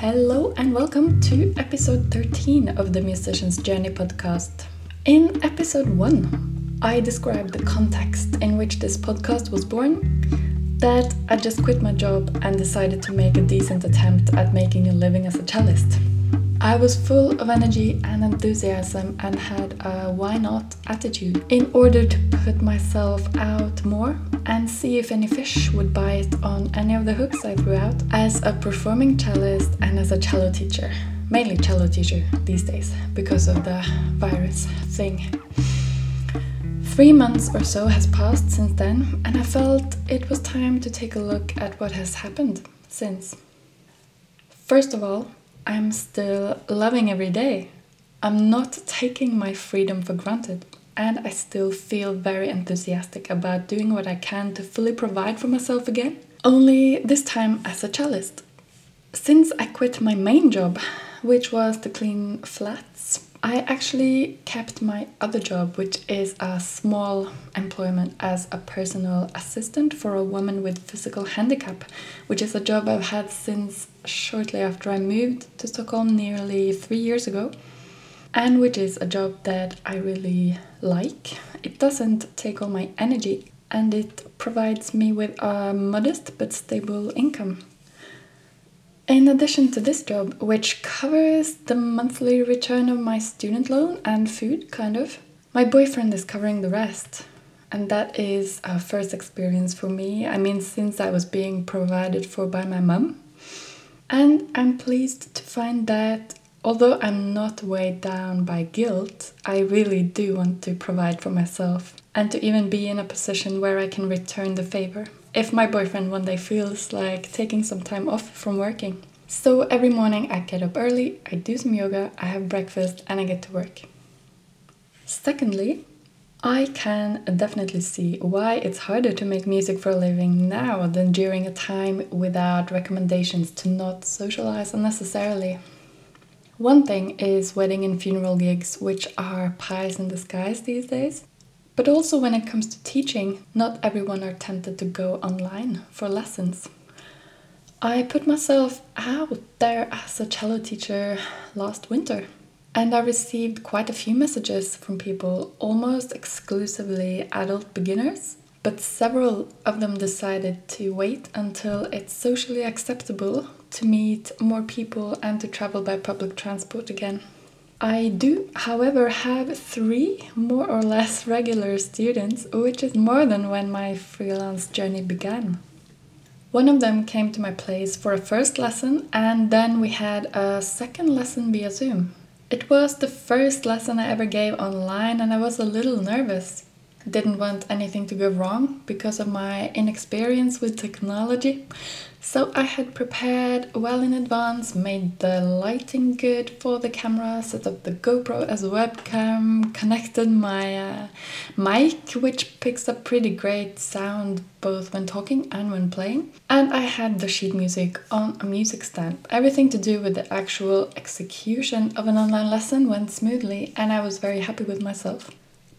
Hello and welcome to episode 13 of the Musician's Journey podcast. In episode 1, I described the context in which this podcast was born, that I just quit my job and decided to make a decent attempt at making a living as a cellist. I was full of energy and enthusiasm and had a why not attitude in order to put myself out more and see if any fish would bite on any of the hooks I threw out as a performing cellist and as a cello teacher. Mainly cello teacher these days because of the virus thing. Three months or so has passed since then, and I felt it was time to take a look at what has happened since. First of all, I'm still loving every day. I'm not taking my freedom for granted, and I still feel very enthusiastic about doing what I can to fully provide for myself again. Only this time as a cellist. Since I quit my main job, which was to clean flats, I actually kept my other job, which is a small employment as a personal assistant for a woman with physical handicap, which is a job I've had since shortly after I moved to Stockholm nearly three years ago, and which is a job that I really like. It doesn't take all my energy and it provides me with a modest but stable income. In addition to this job, which covers the monthly return of my student loan and food, kind of, my boyfriend is covering the rest. And that is a first experience for me. I mean, since I was being provided for by my mum. And I'm pleased to find that although I'm not weighed down by guilt, I really do want to provide for myself and to even be in a position where I can return the favor if my boyfriend one day feels like taking some time off from working. So every morning I get up early, I do some yoga, I have breakfast, and I get to work. Secondly, I can definitely see why it's harder to make music for a living now than during a time without recommendations to not socialize unnecessarily. One thing is wedding and funeral gigs, which are pies in skies these days. But also, when it comes to teaching, not everyone are tempted to go online for lessons. I put myself out there as a cello teacher last winter, and I received quite a few messages from people, almost exclusively adult beginners. But several of them decided to wait until it's socially acceptable to meet more people and to travel by public transport again. I do, however, have three more or less regular students, which is more than when my freelance journey began. One of them came to my place for a first lesson, and then we had a second lesson via Zoom. It was the first lesson I ever gave online, and I was a little nervous. Didn't want anything to go wrong because of my inexperience with technology, so I had prepared well in advance, made the lighting good for the camera, set up the GoPro as a webcam, connected my uh, mic, which picks up pretty great sound both when talking and when playing. And I had the sheet music on a music stand. Everything to do with the actual execution of an online lesson went smoothly, and I was very happy with myself.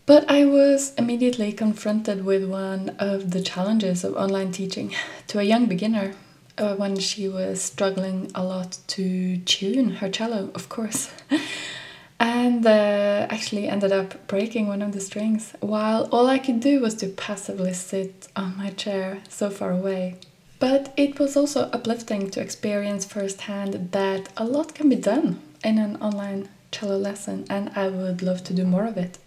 But I was immediately confronted with one of the challenges of online teaching to a young beginner uh, when she was struggling a lot to tune her cello, of course. and uh, actually ended up breaking one of the strings while all I could do was to passively sit on my chair so far away. But it was also uplifting to experience firsthand that a lot can be done in an online cello lesson, and I would love to do more of it.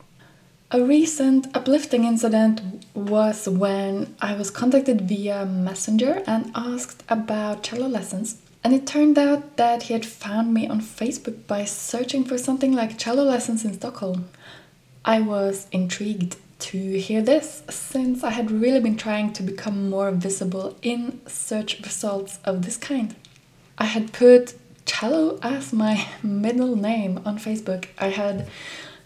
A recent uplifting incident was when I was contacted via Messenger and asked about cello lessons. And it turned out that he had found me on Facebook by searching for something like cello lessons in Stockholm. I was intrigued to hear this since I had really been trying to become more visible in search results of this kind. I had put cello as my middle name on Facebook. I had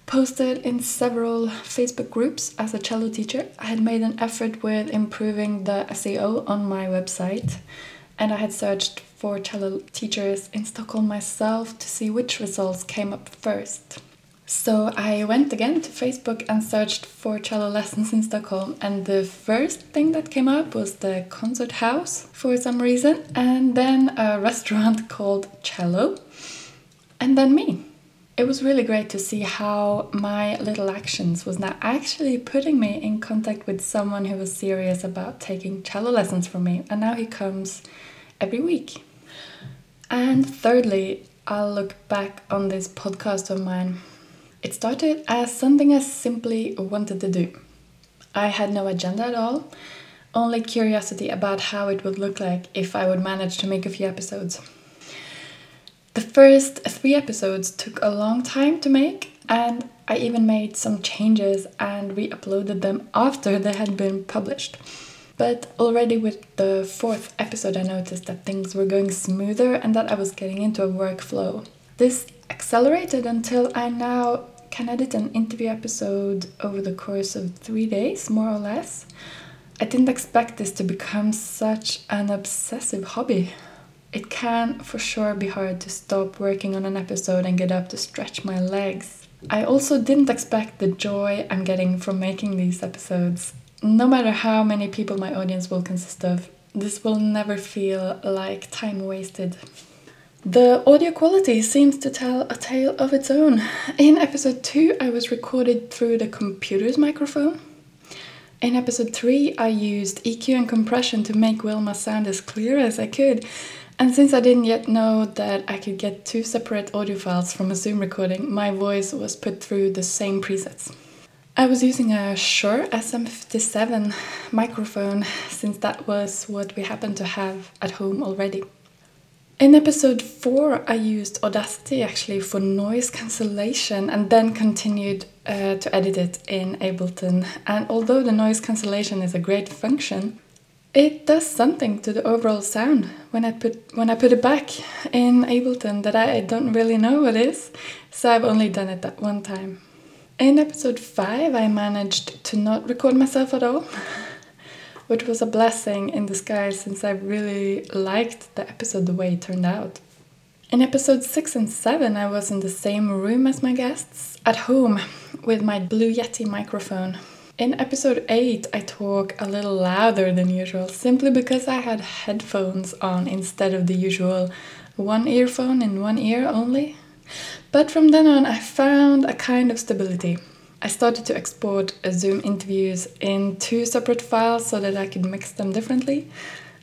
posted in several Facebook groups as a cello teacher. I had made an effort with improving the SEO on my website, and I had searched for cello teachers in Stockholm myself to see which results came up first. So I went again to Facebook and searched for cello lessons in Stockholm, and the first thing that came up was the concert house for some reason, and then a restaurant called Cello, and then me. It was really great to see how my little actions was now actually putting me in contact with someone who was serious about taking cello lessons from me, and now he comes every week. And thirdly, I'll look back on this podcast of mine it started as something I simply wanted to do. I had no agenda at all, only curiosity about how it would look like if I would manage to make a few episodes. The first three episodes took a long time to make, and I even made some changes and re uploaded them after they had been published. But already with the fourth episode, I noticed that things were going smoother and that I was getting into a workflow. This accelerated until I now can edit an interview episode over the course of three days, more or less. I didn't expect this to become such an obsessive hobby. It can for sure be hard to stop working on an episode and get up to stretch my legs. I also didn't expect the joy I'm getting from making these episodes. No matter how many people my audience will consist of, this will never feel like time wasted. The audio quality seems to tell a tale of its own. In episode 2, I was recorded through the computer's microphone. In episode 3, I used EQ and compression to make Wilma sound as clear as I could. And since I didn't yet know that I could get two separate audio files from a Zoom recording, my voice was put through the same presets. I was using a Shure SM57 microphone since that was what we happened to have at home already. In episode 4, I used Audacity actually for noise cancellation and then continued uh, to edit it in Ableton. And although the noise cancellation is a great function, it does something to the overall sound when I put when I put it back in Ableton that I don't really know what is. So I've only done it that one time. In episode 5, I managed to not record myself at all. which was a blessing in disguise since I really liked the episode the way it turned out. In episode 6 and 7, I was in the same room as my guests, at home, with my Blue Yeti microphone. In episode 8, I talk a little louder than usual, simply because I had headphones on instead of the usual one earphone in one ear only. But from then on, I found a kind of stability. I started to export Zoom interviews in two separate files so that I could mix them differently,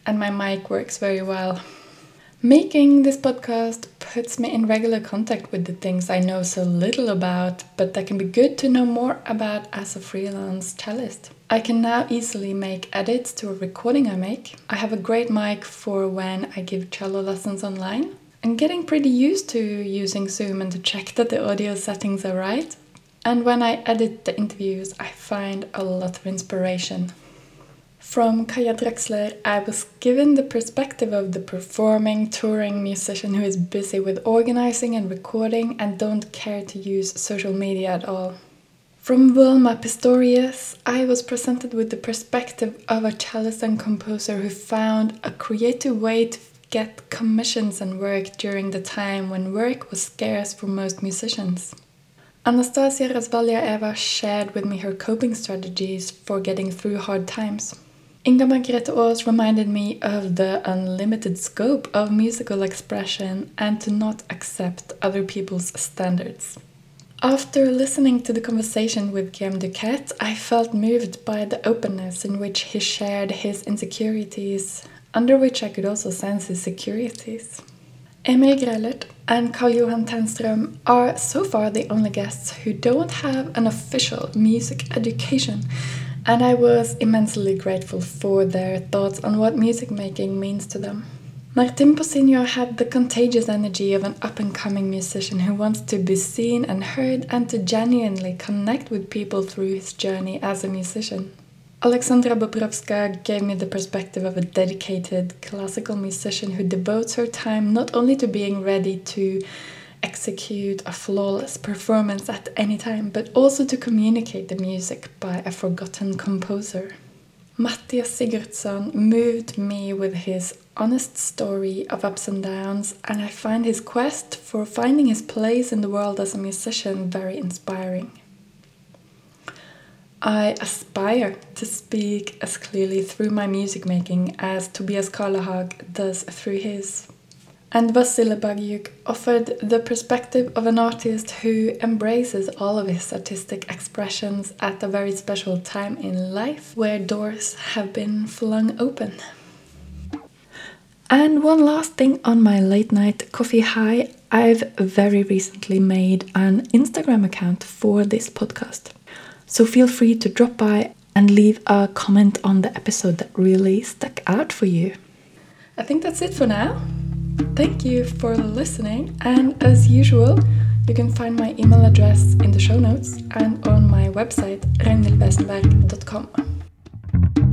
and my mic works very well. Making this podcast puts me in regular contact with the things I know so little about, but that can be good to know more about as a freelance cellist. I can now easily make edits to a recording I make. I have a great mic for when I give cello lessons online. I'm getting pretty used to using Zoom and to check that the audio settings are right. And when I edit the interviews, I find a lot of inspiration. From Kaja Drexler, I was given the perspective of the performing, touring musician who is busy with organizing and recording and don't care to use social media at all. From Wilma Pistorius, I was presented with the perspective of a cellist and composer who found a creative way to get commissions and work during the time when work was scarce for most musicians. Anastasia Razvaljaeva shared with me her coping strategies for getting through hard times. Inga Margrethe Aas reminded me of the unlimited scope of musical expression and to not accept other people's standards. After listening to the conversation with Guillaume Duquette, I felt moved by the openness in which he shared his insecurities, under which I could also sense his securities. Emil Grellert and Carl Johan Tenström are so far the only guests who don't have an official music education, and I was immensely grateful for their thoughts on what music making means to them. Martin Posinho had the contagious energy of an up and coming musician who wants to be seen and heard and to genuinely connect with people through his journey as a musician. Alexandra Bobrovska gave me the perspective of a dedicated classical musician who devotes her time not only to being ready to execute a flawless performance at any time, but also to communicate the music by a forgotten composer. Mattias Sigurdsson moved me with his honest story of ups and downs, and I find his quest for finding his place in the world as a musician very inspiring. I aspire to speak as clearly through my music making as Tobias Karlahag does through his. And Vasile Bagyuk offered the perspective of an artist who embraces all of his artistic expressions at a very special time in life where doors have been flung open. And one last thing on my late night coffee high, I've very recently made an Instagram account for this podcast. So feel free to drop by and leave a comment on the episode that really stuck out for you. I think that's it for now. Thank you for listening, and as usual, you can find my email address in the show notes and on my website ragnhildwesenberg.com.